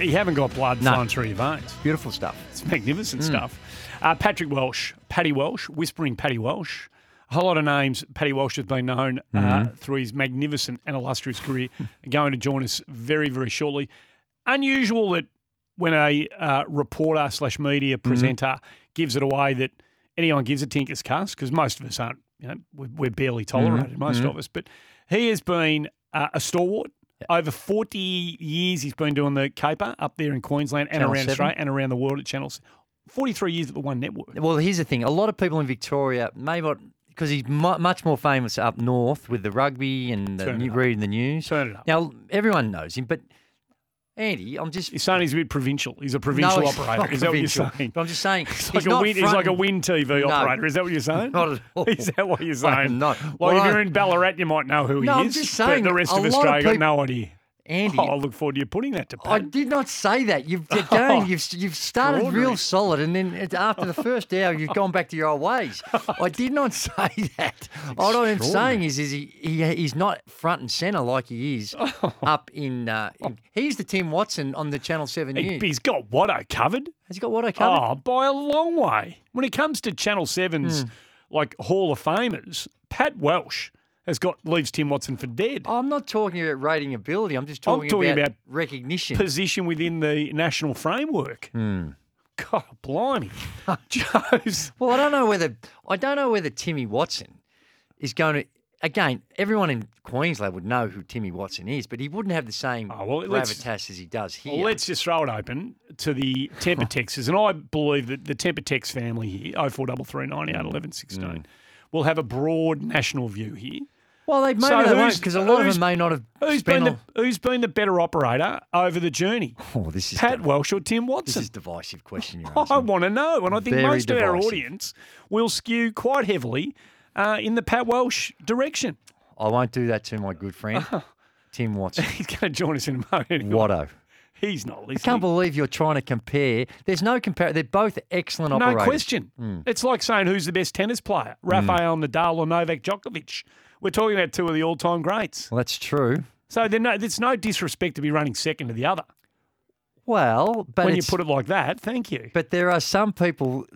you haven't got blood No. flowing through your veins. Beautiful stuff. It's magnificent stuff. Uh, Patrick Welsh, Paddy Welsh, Whispering Paddy Welsh. A whole lot of names. Paddy Welsh has been known uh, through his magnificent and illustrious career. Going to join us very, very shortly. Unusual that when a uh, reporter slash media presenter gives it away that anyone gives a tinker's cuss because most of us aren't. You know, we're, we're barely tolerated, most of us. But he has been uh, a stalwart. Over 40 years, he's been doing the caper up there in Queensland and Channel around 7. Australia and around the world at channels. 43 years at the One Network. Well, here's the thing. A lot of people in Victoria, maybe not because he's mu- much more famous up north with the rugby and the Turn new reading the news. Turn it up. Now everyone knows him, but Andy, I'm just You're saying he's a bit provincial. He's a provincial no, he's operator. Is that what you're saying? But I'm just saying He's he's like, a win, he's like a Win TV No. operator. Is that what you're saying? Not at all. Is that what you're saying? I'm not. Like Well, if I- you're in Ballarat, you might know who he No, I'm is. just but saying, the rest of lot of Australia got no idea. Andy, Oh, I look forward to you putting that to I did not say that. You've again, you've you've started real solid, and then after the first hour, you've gone back to your old ways. I did not say that. All I'm saying is, is he, he he's not front and centre like he is up in, uh, in. He's the Tim Watson on the Channel Seven He, News. he's got Watto covered. Has he got what I covered? Oh, by a long way. When it comes to Channel 7's Hmm. like Hall of Famers, Pat Welsh has got leaves Tim Watson for dead. I'm not talking about rating ability. I'm just I'm talking, talking about, about recognition. Position within the national framework. Hmm. God, blimey. Joe's. Well, I don't know whether I don't know whether Timmy Watson is going to. Again, everyone in Queensland would know who Timmy Watson is, but he wouldn't have the same Oh, well, gravitas as he does here. Well, let's just throw it open to the Temper Texas. And I believe that the Temper Tex family here, 0433 98 11 16, will have a broad national view here. Well, they maybe So they won't because a lot of them may not have Who's been, the, who's been the better operator over the journey? oh, this is Pat div- Welsh or Tim Watson? this is divisive question. I want to know. And I think Very most of our audience will skew quite heavily uh, in the Pat Welsh direction. I won't do that to my good friend Tim Watson. He's going to join us in a moment. Watto. He's not I can't believe you're trying to compare. There's no compare. They're both excellent No question. Hmm. It's like saying who's the best tennis player, Rafael Nadal or Novak Djokovic. We're talking about two of the all-time greats. Well, that's true. So no, there's no disrespect to be running second to the other. Well, but when you put it like that, thank you. But there are some people,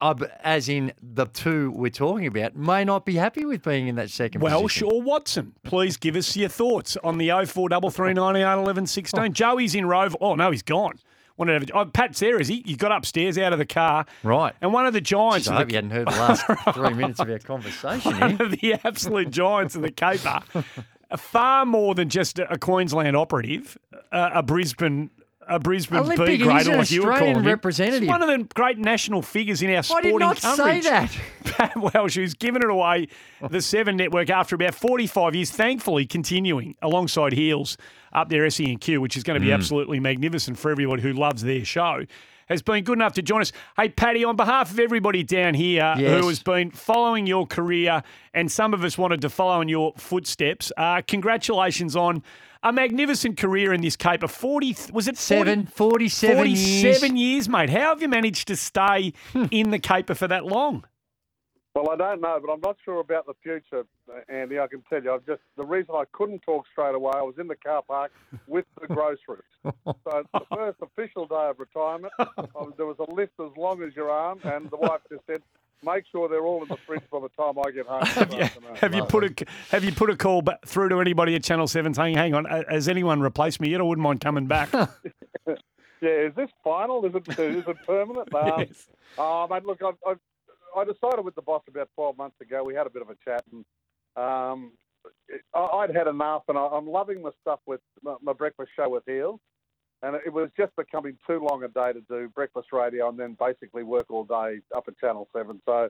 as in the two we're talking about, may not be happy with being in that second Welsh position. or Watson, please give us your thoughts on the 0433 98 11 16. Joey's in Rove. Oh, no, he's gone. Wanted to have oh, Pat's there, is he? He got upstairs out of the car. Right. And one of the giants, I of hope the, you hadn't heard the last three minutes of our conversation. one Here. of the absolute giants of the caper, far more than just a, a Queensland operative, uh, a Brisbane. A Brisbane B Olympic, he's grader, an like you were Australian calling him. representative. He's one of the great national figures in our sporting coverage. I sporting did not coverage. say that. Pat Welsh, who's given it away the Seven Network after about 45 years, thankfully continuing alongside Heals up there, SENQ, which is going to be Mm. absolutely magnificent for everybody who loves their show. Has been good enough to join us. Hey, Paddy, on behalf of everybody down here Yes. who has been following your career, and some of us wanted to follow in your footsteps, uh, congratulations on a magnificent career in this caper. 40, was it 40, Seven, 47, 47 years. years, mate. How have you managed to stay hmm. in the caper for that long? Well, I don't know, but I'm not sure about the future, uh, Andy. I can tell you. I've just the reason I couldn't talk straight away. I was in the car park with the groceries. so the first official day of retirement, I was, there was a list as long as your arm, and the wife just said, "Make sure they're all in the fridge by the time I get home." Have you, have you put a have you put a call back through to anybody at Channel Seven saying, "Hang on, uh, has anyone replaced me yet? I wouldn't mind coming back." Yeah, is this final? Is it is it permanent? Um, Yes. Oh, mate, look, I, I, I decided with the boss about 12 months ago. We had a bit of a chat, and um, I, I'd had enough, and I, I'm loving the stuff with my, my breakfast show with Heals. And it was just becoming too long a day to do breakfast radio and then basically work all day up at Channel 7. So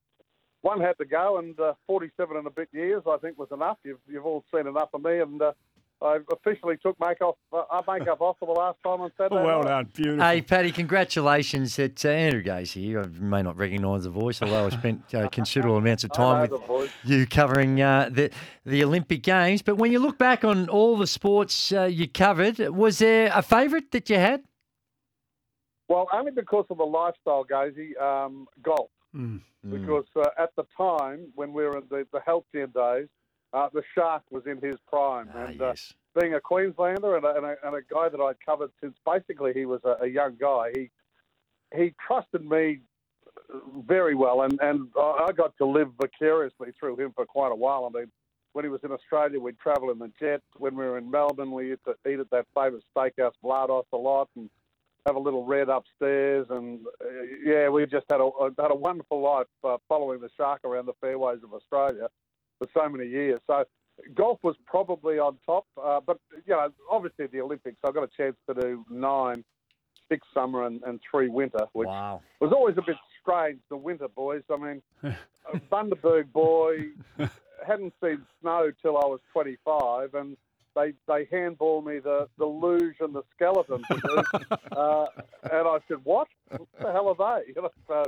one had to go, and uh, 47 and a bit years, I think, was enough. You've, you've all seen enough of me, and uh, I officially took makeup uh, makeup off for the last time on Saturday. well night. done. Beautiful. Hey, Paddy, congratulations. It's uh, Andrew Gaze here. I may not recognise the voice, although I spent uh, considerable amounts of time with you covering uh, the the Olympic Games. But when you look back on all the sports uh, you covered, was there a favourite that you had? Well, only because of the lifestyle, Gazy, um, golf. Mm. Because uh, at the time, when we were in the, the halcyon days, uh, the shark was in his prime. Ah, and uh, yes. being a Queenslander and a, and, a, and a guy that I'd covered since basically he was a, a young guy, he he trusted me very well, and, and I I got to live vicariously through him for quite a while. I mean, when he was in Australia, we'd travel in the jet. When we were in Melbourne, we used to eat at that famous steakhouse, Vlados, a lot, and have a little red upstairs. And uh, yeah, we just had a had a wonderful life uh, following the shark around the fairways of Australia for so many years. So golf was probably on top, uh, but you know, obviously the Olympics. I got a chance to do nine, six summer and, and three winter, which Wow. was always a bit strange. The winter boys. I mean, a Bundaberg boy hadn't seen snow till I was 25, and they they handball me the the luge and the skeleton uh, and I said, "What? What the hell are they?" You know, so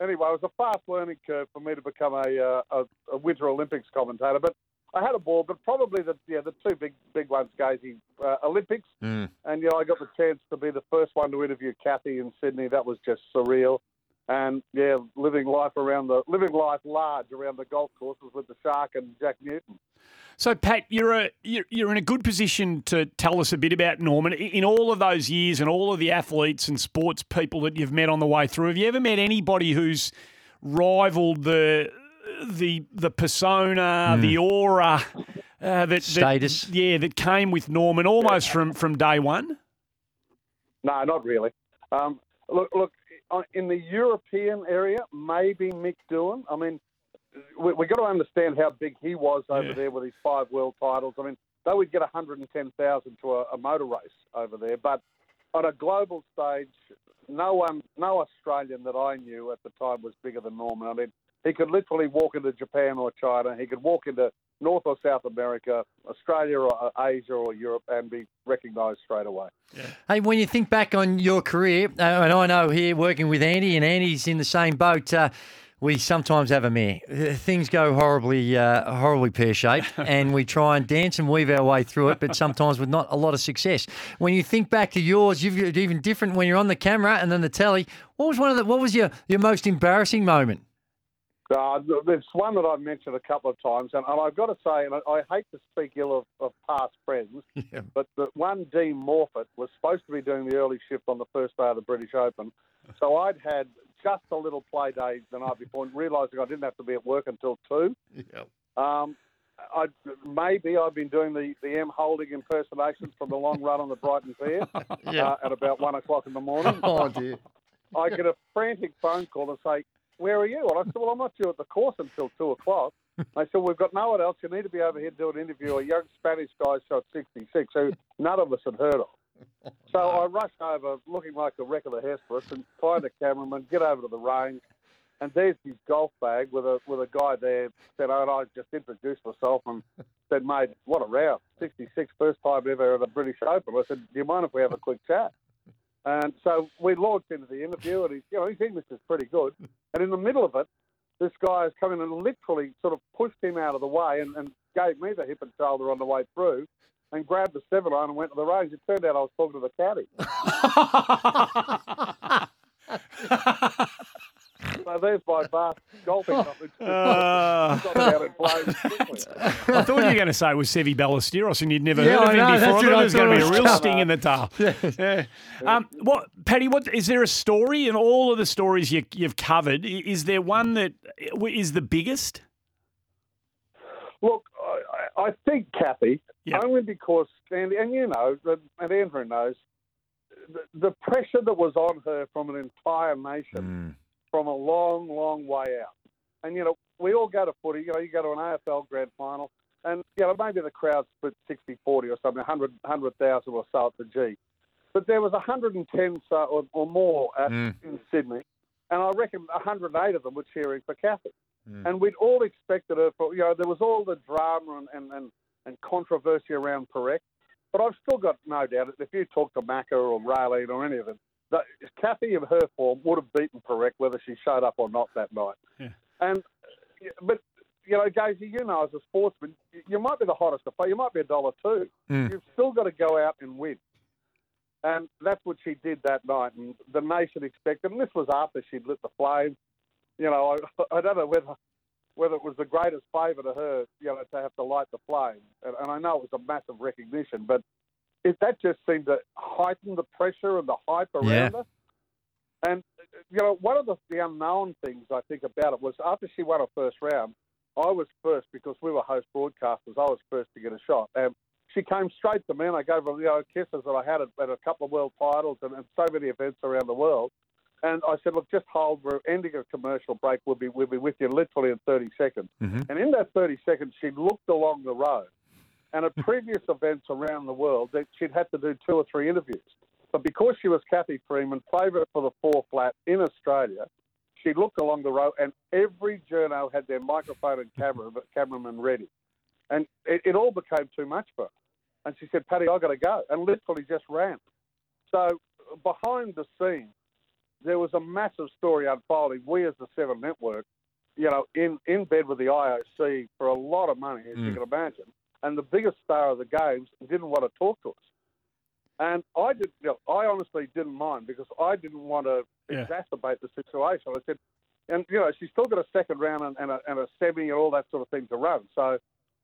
anyway, it was a fast learning curve for me to become a uh, a, a Winter Olympics commentator, but. I had a ball, but probably the yeah the two big big ones, Gazy, uh, Olympics, Mm. and you know I got the chance to be the first one to interview Cathy in Sydney. That was just surreal, and yeah, living life around the living life large around the golf courses with the Shark and Jack Newton. So, Pat, you're a you're, you're in a good position to tell us a bit about Norman. In all of those years and all of the athletes and sports people that you've met on the way through, have you ever met anybody who's rivaled the the the persona, the aura, uh, that, that Status. yeah, that came with Norman almost from from day one? No, not really. Um, look, look, uh, in the European area, maybe Mick Doohan. I mean, we, we got to understand how big he was over Yeah. there with his five world titles. I mean, they would get 110,000 to a, a motor race over there, but on a global stage, no one, no Australian that I knew at the time was bigger than Norman. I mean, he could literally walk into Japan or China. He could walk into North or South America, Australia or uh, Asia or Europe, and be recognised straight away. Hey, when you think back on your career, uh, and I know here working with Andy, and Andy's in the same boat. Uh, we sometimes have a mare. Uh, Things go horribly, uh, horribly pear shaped, and we try and dance and weave our way through it, but sometimes with not a lot of success. When you think back to yours, you've got even different when you're on the camera and then the telly. What was one of the? What was your your most embarrassing moment? Uh, there's one that I've mentioned a couple of times, and, and I've got to say, and I, I hate to speak ill of, of past friends, Yeah. but the one Dean Morphett was supposed to be doing the early shift on the first day of the British Open. So I'd had just a little play day the night before, and realising I didn't have to be at work until two. Um, I maybe I've been doing the, the M Holding impersonations from the long run on the Brighton Pier uh, at about one o'clock in the morning. Oh dear. I get a frantic phone call and say, "Where are you?" And I said, "Well, I'm not due at the course until two o'clock." They said, "We've got no one else. You need to be over here to do an interview." A young Spanish guy shot 66, who none of us had heard of. So I rush over, looking like a wreck of the Hesperus, and find a cameraman, get over to the range, and there's his golf bag with a with a guy there. Said, "Oh, and I just introduced myself and said, mate, what a round! 66, first time ever at a British Open." I said, "Do you mind if we have a quick chat?" And so we launched into the interview, and he's, you know, his English is pretty good. And in the middle of it, this guy has come in and literally sort of pushed him out of the way and, and gave me the hip and shoulder on the way through and grabbed the seven iron and went to the range. It turned out I was talking to the caddy. so there's my vast golfing knowledge. Uh, Got down in flames quickly. I thought you were going to say it was Seve Ballesteros, and you'd never Yeah, heard of I him know, before. I thought it was going to be a real was sting in the tail. Yeah. Um, what, Paddy? What is there a story in all of the stories you, you've covered? Is there one that is the biggest? Look, I, I I think Cathy, Yep. only because, and, and you know, and Andrew knows, the, the pressure that was on her from an entire nation from a long, long way out. And, you know, we all go to footy, you know, you go to an AFL grand final, and, you know, maybe the crowd split 60 40 or something, 100 100,000 or so at the G. But there was 110 so, or, or more at, Mm. in Sydney, and I reckon 108 of them were cheering for Cathy. And we'd all expected her for, you know, there was all the drama and, and, and and controversy around Perec. But I've still got no doubt that if you talk to Macca or Raelene or any of them, that Cathy in her form would have beaten Perec whether she showed up or not that night. Yeah. And but you know, Gazy, you know, as a sportsman, you might be the hottest to play. You might be a dollar two. Mm. You've still got to go out and win. And that's what she did that night. And the nation expected, and this was after she'd lit the flame. You know, I, I don't know whether whether it was the greatest favour to her, you know, to have to light the flame. And, and I know it was a massive recognition, but it, that just seemed to heighten the pressure and the hype around Yeah. her. And you know, one of the, the unknown things I think about it was after she won her first round, I was first because we were host broadcasters. I was first to get a shot, and she came straight to me, and I gave her you know kisses that I had at, at a couple of world titles and, and so many events around the world. And I said, look, just hold. We're ending a commercial break. We'll be we'll be with you literally in 30 seconds. Mm-hmm. And in that 30 seconds, she looked along the road, and at hmm. previous events around the world, that she'd had to do two or three interviews. But because she was Cathy Freeman, favourite for the four flat in Australia, she looked along the road, and every journo had their microphone and camera, cameraman ready. And it, it all became too much for her. And she said, Paddy, I've got to go. And literally just ran. So behind the scenes, there was a massive story unfolding. We, as the Seven Network, you know, in, in bed with the IOC for a lot of money, as you can imagine. And the biggest star of the games didn't want to talk to us. And I did. You know, I honestly didn't mind because I didn't want to Yeah. exacerbate the situation. I said, and you know, she's still got a second round and, and, a, and a semi and all that sort of thing to run. So,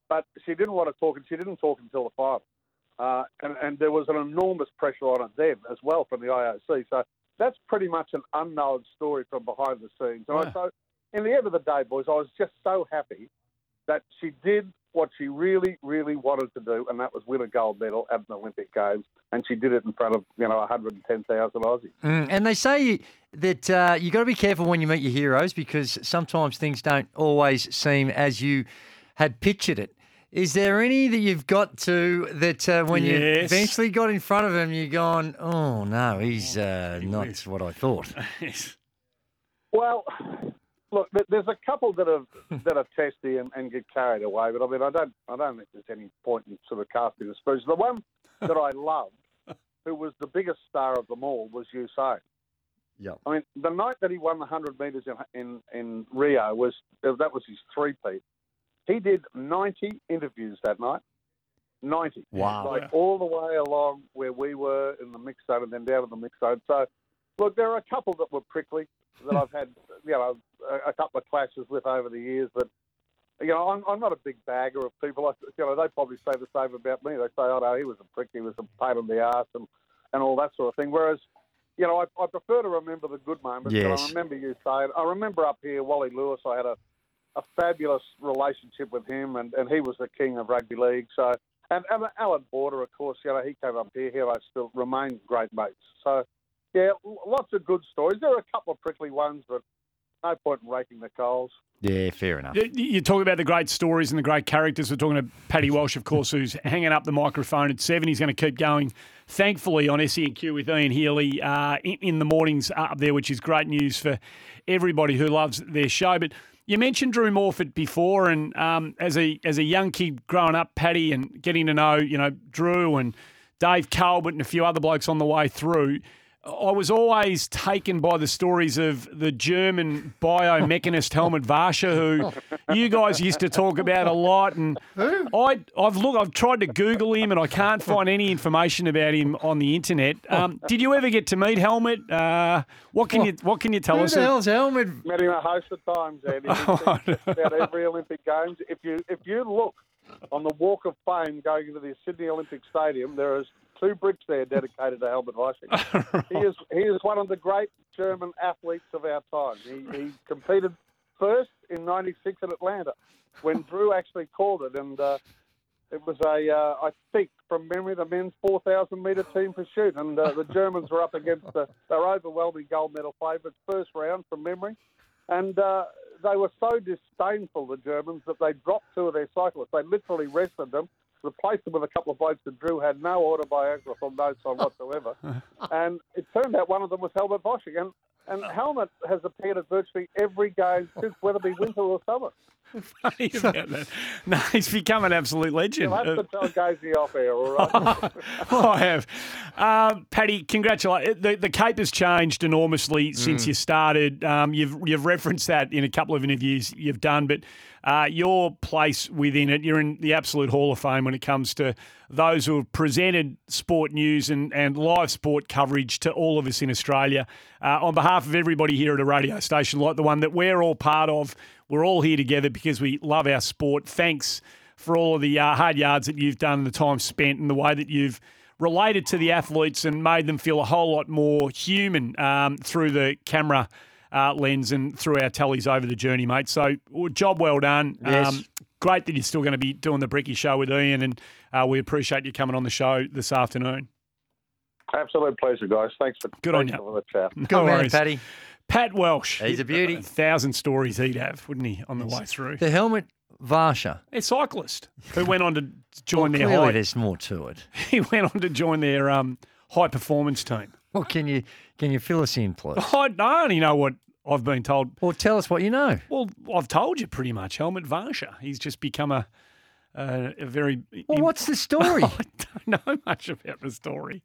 but she didn't want to talk, and she didn't talk until the final. Uh, and, and there was an enormous pressure on it then as well from the IOC. So that's pretty much an unknown story from behind the scenes. And I, so, in the end of the day, boys, I was just so happy that she did what she really, really wanted to do, and that was win a gold medal at an Olympic Games. And she did it in front of, you know, 110,000 Aussies. Mm, and they say that uh, you got to be careful when you meet your heroes because sometimes things don't always seem as you had pictured it. Is there any that you've got to that uh, when you Yes. eventually got in front of him, you're going, oh no, he's uh, not what I thought? Yes. Well, look, there- there's a couple that are that are testy and, and get carried away, but I mean, I don't, I don't think there's any point in sort of casting aspersions. The one that I loved, who was the biggest star of them all, was Usain. Yep. I mean, the night that he won the hundred metres in, in in Rio was that was his three-peat. He did 90 interviews that night. 90. Wow. Like all the way along where we were in the mix zone and then down in the mix zone. So, look, there are a couple that were prickly that hmm. I've had, you know, a, a couple of clashes with over the years. But, you know, I'm, I'm not a big bagger of people. I, you know, they probably say the same about me. They say, oh, no, he was a prick. He was a pain in the ass and, and all that sort of thing. Whereas, you know, I, I prefer to remember the good moments. Yes. I remember you saying, I remember up here, Wally Lewis, I had a, a fabulous relationship with him, and, and he was the king of rugby league. So, and, and Allan Border, of course, you know, he came up here. He and I still remain great mates. So, yeah, lots of good stories. There are a couple of prickly ones, but no point in raking the coals. Yeah, fair enough. You- You talk about the great stories and the great characters. We're talking to Paddy Walsh, of course, who's hanging up the microphone at seven. He's going to keep going, thankfully, on SENQ with Ian Healy uh, in, in the mornings up there, which is great news for everybody who loves their show. But you mentioned Drew Morphett before, and um, as a as a young kid growing up, Paddy, and getting to know you know Drew and Dave Calvert and a few other blokes on the way through. I was always taken by the stories of the German biomechanist Helmut Varsha, who you guys used to talk about a lot. And I, I've looked, I've tried to Google him, and I can't find any information about him on the internet. Um, did you ever get to meet Helmut? Uh, what can you What can you tell Who us? the hell's Helmet? Met him a host of times, Andy. He's about every Olympic Games. If you if you look on the Walk of Fame going into the Sydney Olympic Stadium, there is two bricks there dedicated to Helmut Weissing. he is he is one of the great German athletes of our time. He, he competed first in '96 in Atlanta when Drew actually called it, and uh, it was a uh, I think from memory the men's 4,000 metre team pursuit, and uh, the Germans were up against the, their overwhelming gold medal favourites first round from memory, and. Uh, they were so disdainful, the Germans, that they dropped two of their cyclists. They literally rested them, replaced them with a couple of blokes that Drew had no autobiographical notes on whatsoever. and it turned out one of them was Helmut Bosching. And, and oh. Helmut has appeared at virtually every game since, whether it be winter or summer. Funny about that. No, he's become an absolute legend. You'll have to tell guys the off air, all right? I have. Um, Paddy, congratulations. The, the Cape has changed enormously since you started. Um, you've you've referenced that in a couple of interviews you've done, but uh, your place within it, you're in the absolute Hall of Fame when it comes to those who have presented sport news and, and live sport coverage to all of us in Australia. Uh, on behalf of everybody here at a radio station like the one that we're all part of, we're all here together because we love our sport. Thanks for all of the uh, hard yards that you've done, the time spent, and the way that you've related to the athletes and made them feel a whole lot more human um, through the camera uh, lens and through our tallies over the journey, mate. So, job well done. Um, Yes. great that you're still going to be doing the Bricky show with Ian, and uh, we appreciate you coming on the show this afternoon. Absolute pleasure, guys. Thanks for, Good on you. for the chat. No Good man, worries. Pat Welsh. He's a beauty. A thousand stories he'd have, wouldn't he, on the way through? The helmet Varsha. A cyclist who went on to join Well, their clearly high. there's more to it. He went on to join their um, high performance team. Well, can you can you fill us in, please? I I only know what I've been told. Or tell us what you know. Well, I've told you pretty much. Helmut Varsha. He's just become a a, a very. Well, what's the story? I don't know much about the story.